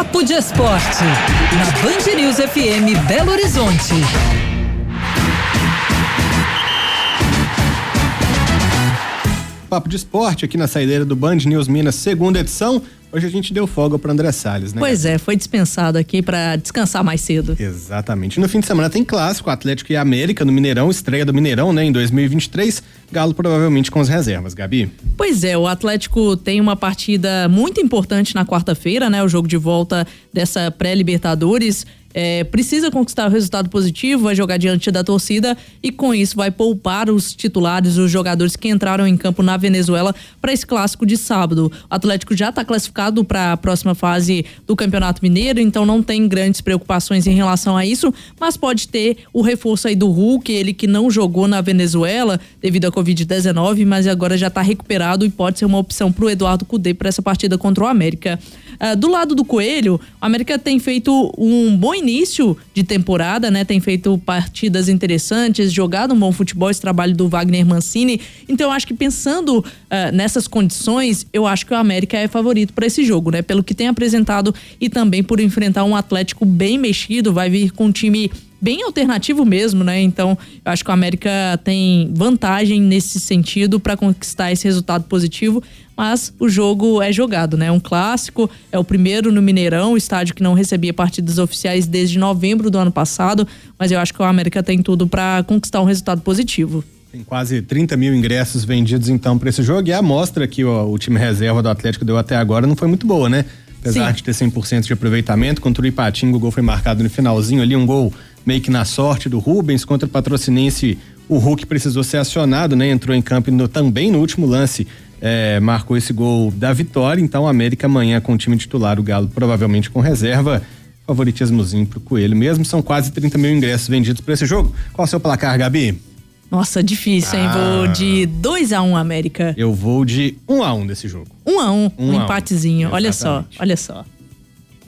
Papo de Esporte, na Band News FM Belo Horizonte. Papo de Esporte aqui na saideira do Band News Minas, segunda edição. Hoje a gente deu folga para André Salles, né? Pois é, foi dispensado aqui para descansar mais cedo. Exatamente. No fim de semana tem clássico, Atlético e América no Mineirão, estreia do Mineirão, né, em 2023. Galo provavelmente com as reservas, Gabi. Pois é, o Atlético tem uma partida muito importante na quarta-feira, né? O jogo de volta dessa pré-Libertadores é, precisa conquistar o resultado positivo, vai jogar diante da torcida e com isso vai poupar os titulares, os jogadores que entraram em campo na Venezuela para esse clássico de sábado. O Atlético já está classificado para a próxima fase do Campeonato Mineiro, então não tem grandes preocupações em relação a isso, mas pode ter o reforço aí do Hulk, ele que não jogou na Venezuela devido à Covid-19, mas agora já está recuperado e pode ser uma opção para o Eduardo Cudê para essa partida contra o América. Uh, do lado do Coelho, o América tem feito um bom início de temporada, né? Tem feito partidas interessantes, jogado um bom futebol, esse trabalho do Wagner Mancini. Então acho que pensando uh, nessas condições, eu acho que o América é favorito para esse jogo, né? Pelo que tem apresentado e também por enfrentar um Atlético bem mexido, vai vir com um time bem alternativo mesmo, né? Então, eu acho que o América tem vantagem nesse sentido para conquistar esse resultado positivo, mas o jogo é jogado, né? É um clássico, é o primeiro no Mineirão, estádio que não recebia partidas oficiais desde novembro do ano passado, mas eu acho que o América tem tudo para conquistar um resultado positivo. Tem quase 30 mil ingressos vendidos então para esse jogo e a amostra que ó, o time reserva do Atlético deu até agora não foi muito boa, né? Apesar Sim. de ter 100% de aproveitamento, contra o Ipatinga o gol foi marcado no finalzinho ali, um gol meio que na sorte do Rubens contra o Patrocinense. O Hulk precisou ser acionado, né? Entrou em campo no, também no último lance, é, marcou esse gol da vitória. Então, a América amanhã com o time titular, o Galo provavelmente com reserva. Favoritismozinho pro Coelho mesmo. São quase 30 mil ingressos vendidos para esse jogo. Qual é o seu placar, Gabi? Nossa, difícil, hein? Ah. Vou de 2 a 1 um, América. Eu vou de 1 um a 1 um desse jogo. 1 um a 1 um, um, um empatezinho. Olha só, olha só.